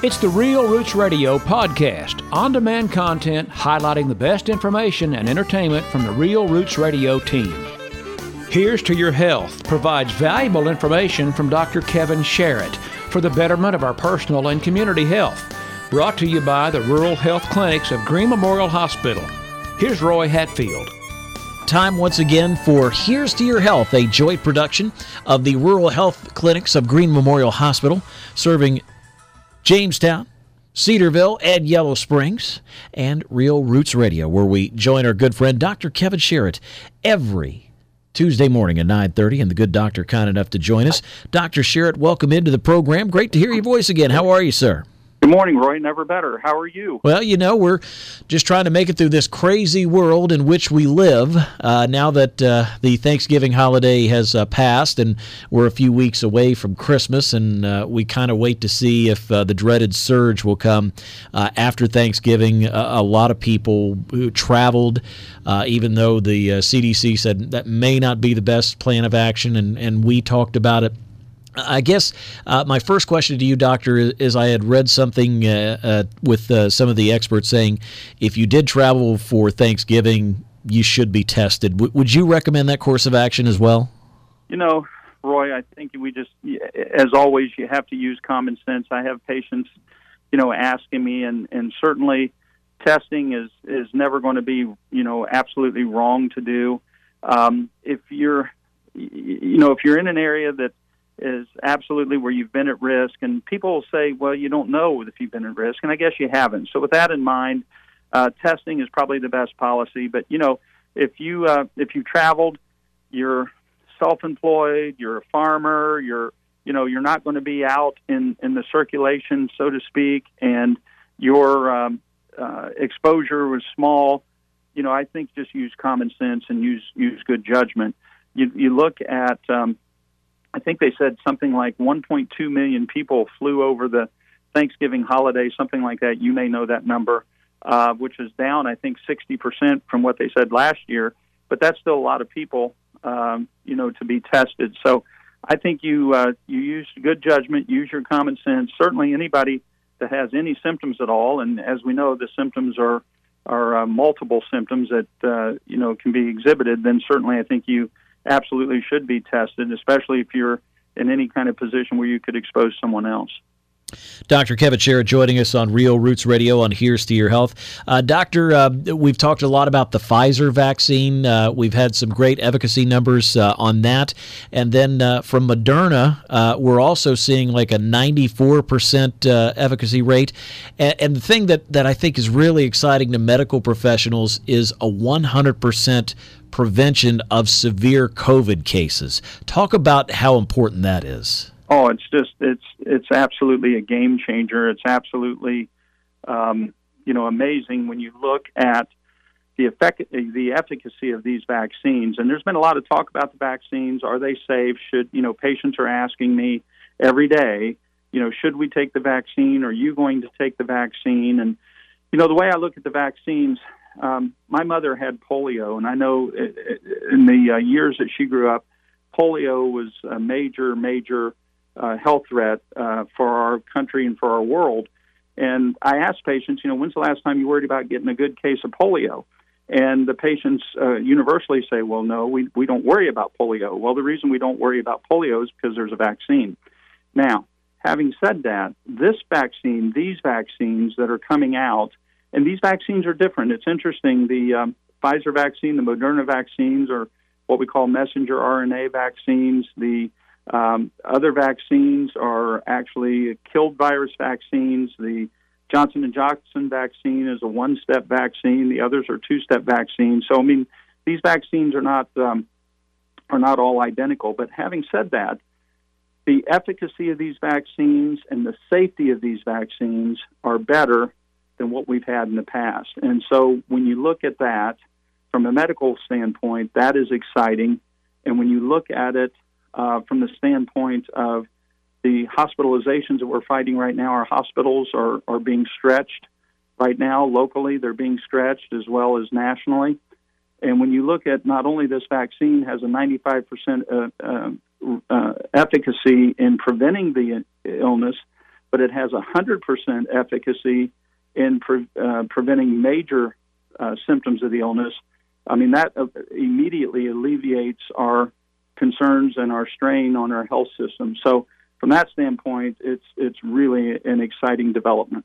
It's the Real Roots Radio podcast, on demand content highlighting the best information and entertainment from the Real Roots Radio team. Here's to Your Health provides valuable information from Dr. Kevin Sharrett for the betterment of our personal and community health. Brought to you by the Rural Health Clinics of Greene Memorial Hospital. Here's Roy Hatfield. Time once again for Here's to Your Health, a joint production of the Rural Health Clinics of Greene Memorial Hospital, serving Jamestown, Cedarville, and Yellow Springs, and Real Roots Radio, where we join our good friend Dr. Kevin Sharrett every Tuesday morning at 9:30 and the good doctor kind enough to join us. Dr. Sharrett, welcome into the program. Great to hear your voice again. How are you, sir? Good morning, Roy. Never better. How are you? Well, you know, we're just trying to make it through this crazy world in which we live. Uh, now that uh, the Thanksgiving holiday has uh, passed and we're a few weeks away from Christmas, and uh, we kind of wait to see if uh, the dreaded surge will come uh, after Thanksgiving. a lot of people who traveled, even though the CDC said that may not be the best plan of action, and, and we talked about it I guess uh, my first question to you, Doctor, is, I had read something uh, uh, with uh, some of the experts saying if you did travel for Thanksgiving, you should be tested. W- would you recommend that course of action as well? You know, Roy, I think we just, as always, you have to use common sense. I have patients, you know, asking me, and, and certainly testing is, is never going to be, you know, absolutely wrong to do. Um, if you're, you know, if you're in an area that is absolutely where you've been at risk. And people will say, well, you don't know if you've been at risk. And I guess you haven't. So with that in mind, uh, testing is probably the best policy. But, you know, if you, uh, if you traveled, you're self-employed, you're a farmer, you're, you know, you're not going to be out in, in the circulation, so to speak, and your um, uh, exposure was small, you know, I think just use common sense and use use good judgment. You, you look at um, I think they said something like 1.2 million people flew over the Thanksgiving holiday, something like that. You may know that number, uh, which is down, I think, 60% from what they said last year. But that's still a lot of people, um, you know, to be tested. So I think you uh, you use good judgment, use your common sense. Certainly, anybody that has any symptoms at all, and as we know, the symptoms are are uh, multiple symptoms that uh, you know can be exhibited. Then certainly, I think you absolutely should be tested, especially if you're in any kind of position where you could expose someone else. Dr. Kevin Sharrett joining us on Real Roots Radio on Here's to Your Health. Uh, doctor, uh, we've talked a lot about the Pfizer vaccine. Uh, we've had some great efficacy numbers uh, on that. And then uh, from Moderna, uh, we're also seeing like a 94% efficacy rate. And, and, the thing that, that I think is really exciting to medical professionals is a 100% prevention of severe COVID cases. Talk about how important that is. Oh, it's just it's it's absolutely a game changer. It's absolutely um, you know amazing when you look at the effect the efficacy of these vaccines. And there's been a lot of talk about the vaccines. Are they safe? Should you know patients are asking me every day. You know, should we take the vaccine? Are you going to take the vaccine? And you know, the way I look at the vaccines, um, my mother had polio, and I know in the uh, years that she grew up, polio was a major, major uh, health threat uh, for our country and for our world. And I asked patients, you know, when's the last time you worried about getting a good case of polio? And the patients uh, universally say, well, no, we, we don't worry about polio. Well, the reason we don't worry about polio is because there's a vaccine. Now, having said that, this vaccine, these vaccines that are coming out, and these vaccines are different. It's interesting. The um, Pfizer vaccine, the Moderna vaccines are what we call messenger RNA vaccines. The um, other vaccines are actually killed virus vaccines. The Johnson and Johnson vaccine is a one-step vaccine. The others are two-step vaccines. So I mean, these vaccines are not um, are not all identical. But having said that, the efficacy of these vaccines and the safety of these vaccines are better than what we've had in the past. And so when you look at that from a medical standpoint, that is exciting. And when you look at it uh, from the standpoint of the hospitalizations that we're fighting right now, our hospitals are, are being stretched right now locally, they're being stretched as well as nationally. And when you look at not only this vaccine has a 95% uh, uh, uh, efficacy in preventing the illness, but it has 100% efficacy in pre- uh, preventing major uh, symptoms of the illness. I mean, that uh, immediately alleviates our concerns and our strain on our health system. So, from that standpoint, it's it's really an exciting development.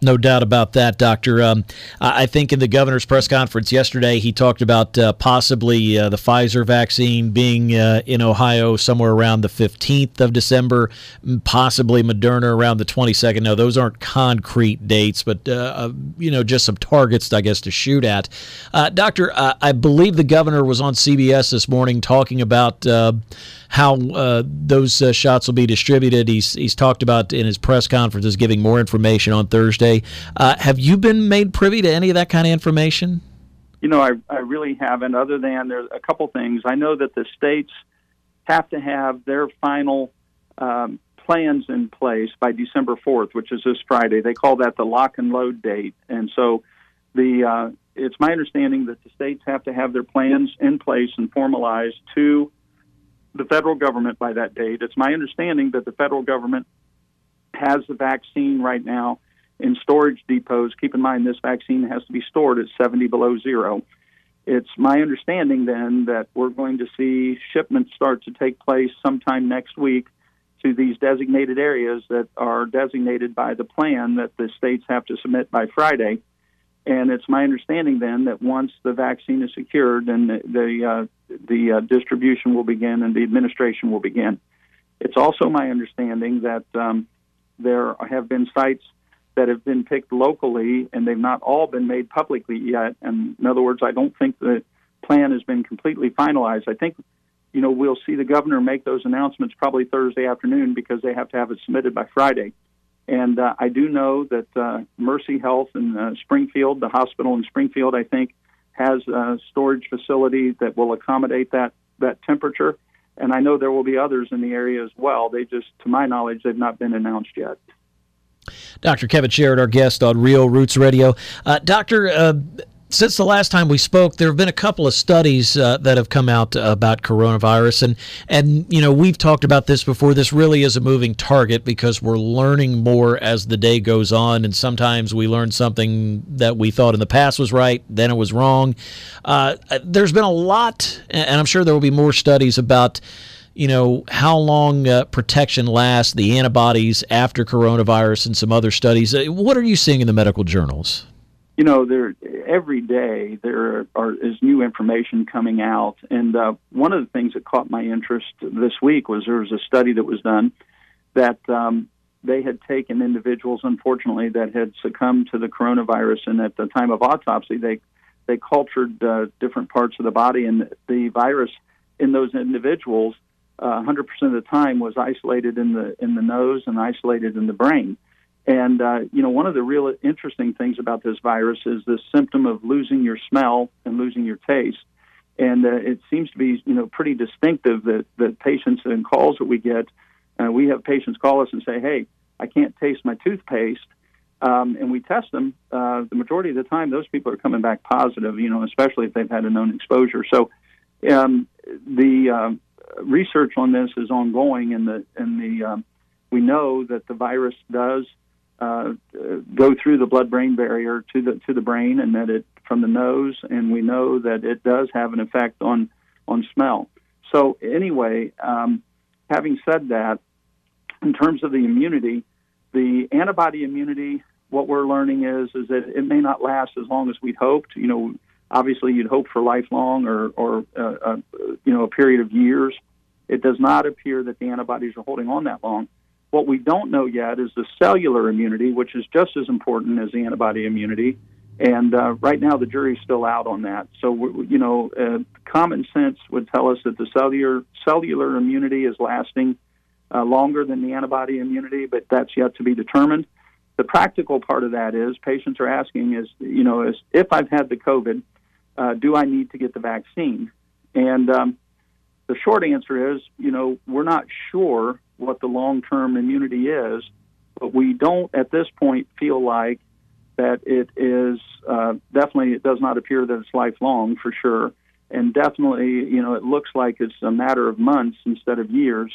No doubt about that, Doctor. Um, I think in the governor's press conference yesterday, he talked about uh, possibly uh, the Pfizer vaccine being uh, in Ohio somewhere around the 15th of December, possibly Moderna around the 22nd. No, those aren't concrete dates, but uh, uh, you know, just some targets, I guess, to shoot at. Uh, doctor, I believe the governor was on CBS this morning talking about how uh, those uh, shots will be distributed. He's he's talked about in his press conferences giving more information on Thursday. Uh, have you been made privy to any of that kind of information? You know, I I really haven't. Other than there's a couple things. I know that the states have to have their final. Um, plans in place by December 4th, which is this Friday. They call that the lock and load date. And so the uh, it's my understanding that the states have to have their plans in place and formalized to the federal government by that date. It's my understanding that the federal government has the vaccine right now in storage depots. Keep in mind, this vaccine has to be stored at 70 below zero. It's my understanding then that we're going to see shipments start to take place sometime next week to these designated areas that are designated by the plan that the states have to submit by Friday. And it's my understanding then that once the vaccine is secured, then the the, uh, the uh, distribution will begin and the administration will begin. It's also my understanding that um, there have been sites that have been picked locally, and they've not all been made publicly yet. And in other words, I don't think the plan has been completely finalized. I think, you know, we'll see the governor make those announcements probably Thursday afternoon because they have to have it submitted by Friday. And uh, I do know that uh, Mercy Health in uh, Springfield, the hospital in Springfield, I think, has a storage facility that will accommodate that that temperature. And I know there will be others in the area as well. They just, to my knowledge, they've not been announced yet. Dr. Kevin Sharrett, our guest on Real Roots Radio. Uh, doctor, uh, since the last time we spoke, there have been a couple of studies uh, that have come out about coronavirus, and and you know we've talked about this before. This really is a moving target because we're learning more as the day goes on, and sometimes we learn something that we thought in the past was right, then it was wrong. Uh, there's been a lot, and I'm sure there will be more studies about you know how long uh, protection lasts, the antibodies after coronavirus, and some other studies. Uh, what are you seeing in the medical journals? You know, there every day there are, is new information coming out, and uh, one of the things that caught my interest this week was there was a study that was done that um, they had taken individuals, unfortunately, that had succumbed to the coronavirus, and at the time of autopsy, they they cultured uh, different parts of the body, and the virus in those individuals, uh, 100% of the time, was isolated in the in the nose and isolated in the brain. And uh, you know, one of the real interesting things about this virus is the symptom of losing your smell and losing your taste. And uh, it seems to be, you know, pretty distinctive that that patients and calls that we get, uh, we have patients call us and say, "Hey, I can't taste my toothpaste," um, and we test them. Uh, the majority of the time, those people are coming back positive. You know, especially if they've had a known exposure. So, um, the uh, research on this is ongoing, and the and the um, we know that the virus does uh, go through the blood-brain barrier to the to the brain, and that it from the nose, and we know that it does have an effect on on smell. So anyway, um, having said that, in terms of the immunity, the antibody immunity, what we're learning is is that it may not last as long as we'd hoped. You know, obviously you'd hope for lifelong or or uh, uh, you know a period of years. It does not appear that the antibodies are holding on that long. What we don't know yet is the cellular immunity, which is just as important as the antibody immunity. And uh, right now, the jury's still out on that. So, you know, uh, common sense would tell us that the cellular cellular immunity is lasting uh, longer than the antibody immunity, but that's yet to be determined. The practical part of that is patients are asking is, you know, is if I've had the COVID, uh, do I need to get the vaccine? And um, the short answer is, you know, we're not sure what the long term immunity is, but we don't at this point feel like that it is uh, definitely, it does not appear that it's lifelong for sure. And definitely, you know, it looks like it's a matter of months instead of years.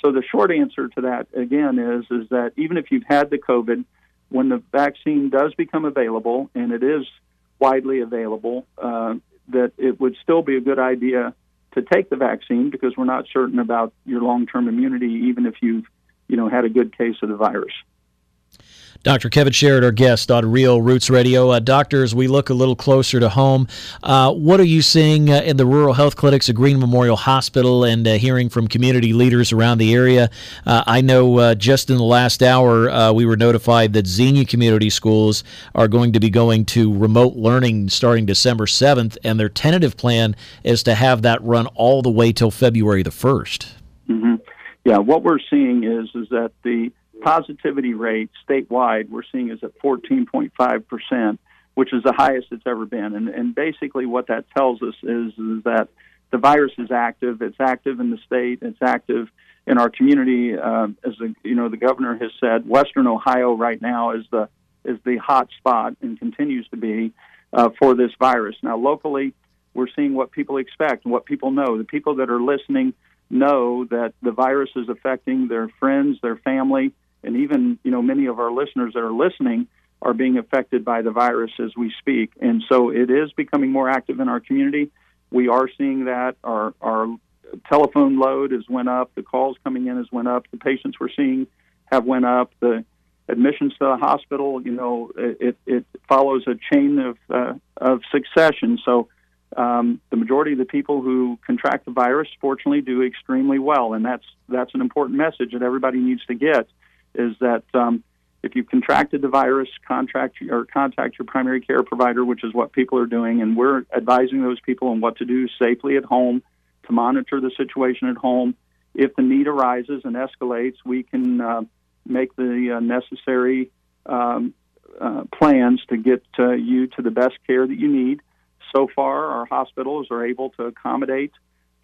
so the short answer to that again is is that even if you've had the COVID, when the vaccine does become available, and it is widely available, uh, that it would still be a good idea to take the vaccine because we're not certain about your long-term immunity, even if you've you know had a good case of the virus. Dr. Kevin Sharrett, our guest on Real Roots Radio. Uh, doctors, we look a little closer to home. Uh, what are you seeing uh, in the rural health clinics at Greene Memorial Hospital and uh, hearing from community leaders around the area? Uh, I know uh, just in the last hour we were notified that Xenia Community Schools are going to be going to remote learning starting December 7th, and their tentative plan is to have that run all the way till February the 1st. Mm-hmm. Yeah, what we're seeing is is that the positivity rate statewide we're seeing is at 14.5 percent, which is the highest it's ever been. And, and basically, what that tells us is, is that the virus is active. It's active in the state. It's active in our community. Uh, as the you know the governor has said, Western Ohio right now is the is the hot spot and continues to be uh, for this virus. Now locally, we're seeing what people expect and what people know. The people that are listening know that the virus is affecting their friends, their family, and even you know many of our listeners that are listening are being affected by the virus as we speak. And so it is becoming more active in our community. We are seeing that our our telephone load has went up, the calls coming in has went up, the patients we're seeing have went up, the admissions to the hospital, you know, it, it follows a chain of uh, of succession. So um, the majority of the people who contract the virus, fortunately, do extremely well, and that's that's an important message that everybody needs to get is that um, if you've contracted the virus, contract or contact your primary care provider, which is what people are doing, and we're advising those people on what to do safely at home to monitor the situation at home. If the need arises and escalates, we can uh, make the uh, necessary um, uh, plans to get uh, you to the best care that you need. So far, our hospitals are able to accommodate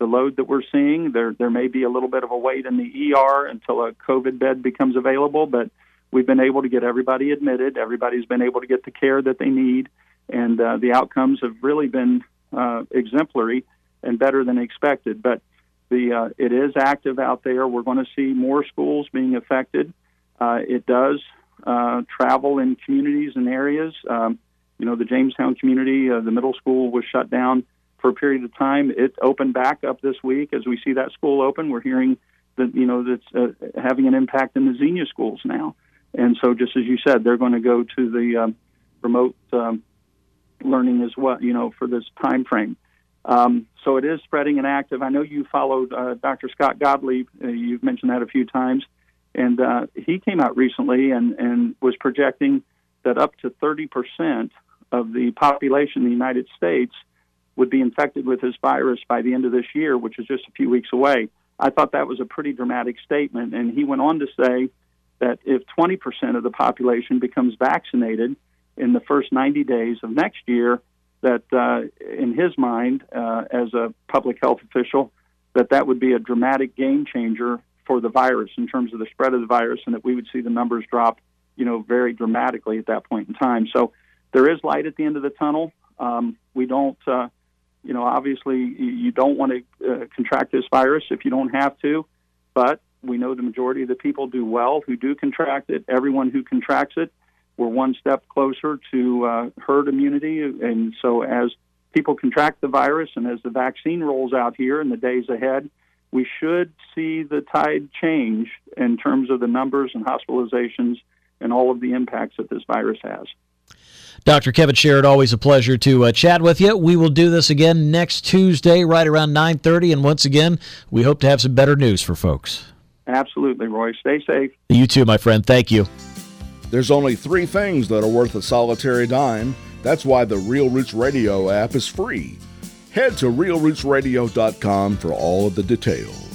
the load that we're seeing. There there may be a little bit of a wait in the ER until a COVID bed becomes available, but we've been able to get everybody admitted. Everybody's been able to get the care that they need, and uh, the outcomes have really been uh, exemplary and better than expected. But the uh, it is active out there. We're going to see more schools being affected. Uh, it does uh, travel in communities and areas. Um, you know, the Jamestown community, uh, the middle school was shut down for a period of time. It opened back up this week as we see that school open. We're hearing that you know that's uh, having an impact in the Xenia schools now, and so just as you said, they're going to go to the um, remote um, learning as well. You know, for this time frame. Um, so it is spreading and active. I know you followed uh, Dr. Scott Gottlieb. Uh, you've mentioned that a few times, and uh, he came out recently and, and was projecting that up to 30 percent of the population in the United States would be infected with this virus by the end of this year, which is just a few weeks away. I thought that was a pretty dramatic statement. And he went on to say that if 20% of the population becomes vaccinated in the first 90 days of next year, that uh, in his mind, uh, as a public health official, that that would be a dramatic game changer for the virus in terms of the spread of the virus, and that we would see the numbers drop, you know, very dramatically at that point in time. So there is light at the end of the tunnel. Um, we don't. Uh, you know, obviously you don't want to uh, contract this virus if you don't have to, but we know the majority of the people do well who do contract it. Everyone who contracts it, we're one step closer to uh, herd immunity. And so, as people contract the virus and as the vaccine rolls out here in the days ahead, we should see the tide change in terms of the numbers and hospitalizations and all of the impacts that this virus has. Dr. Kevin Sharrett, always a pleasure to uh, chat with you. We will do this again next Tuesday, right around 9:30, and once again, we hope to have some better news for folks. Absolutely, Roy. Stay safe. You too, my friend. Thank you. There's only three things that are worth a solitary dime. That's why the Real Roots Radio app is free. Head to realrootsradio.com for all of the details.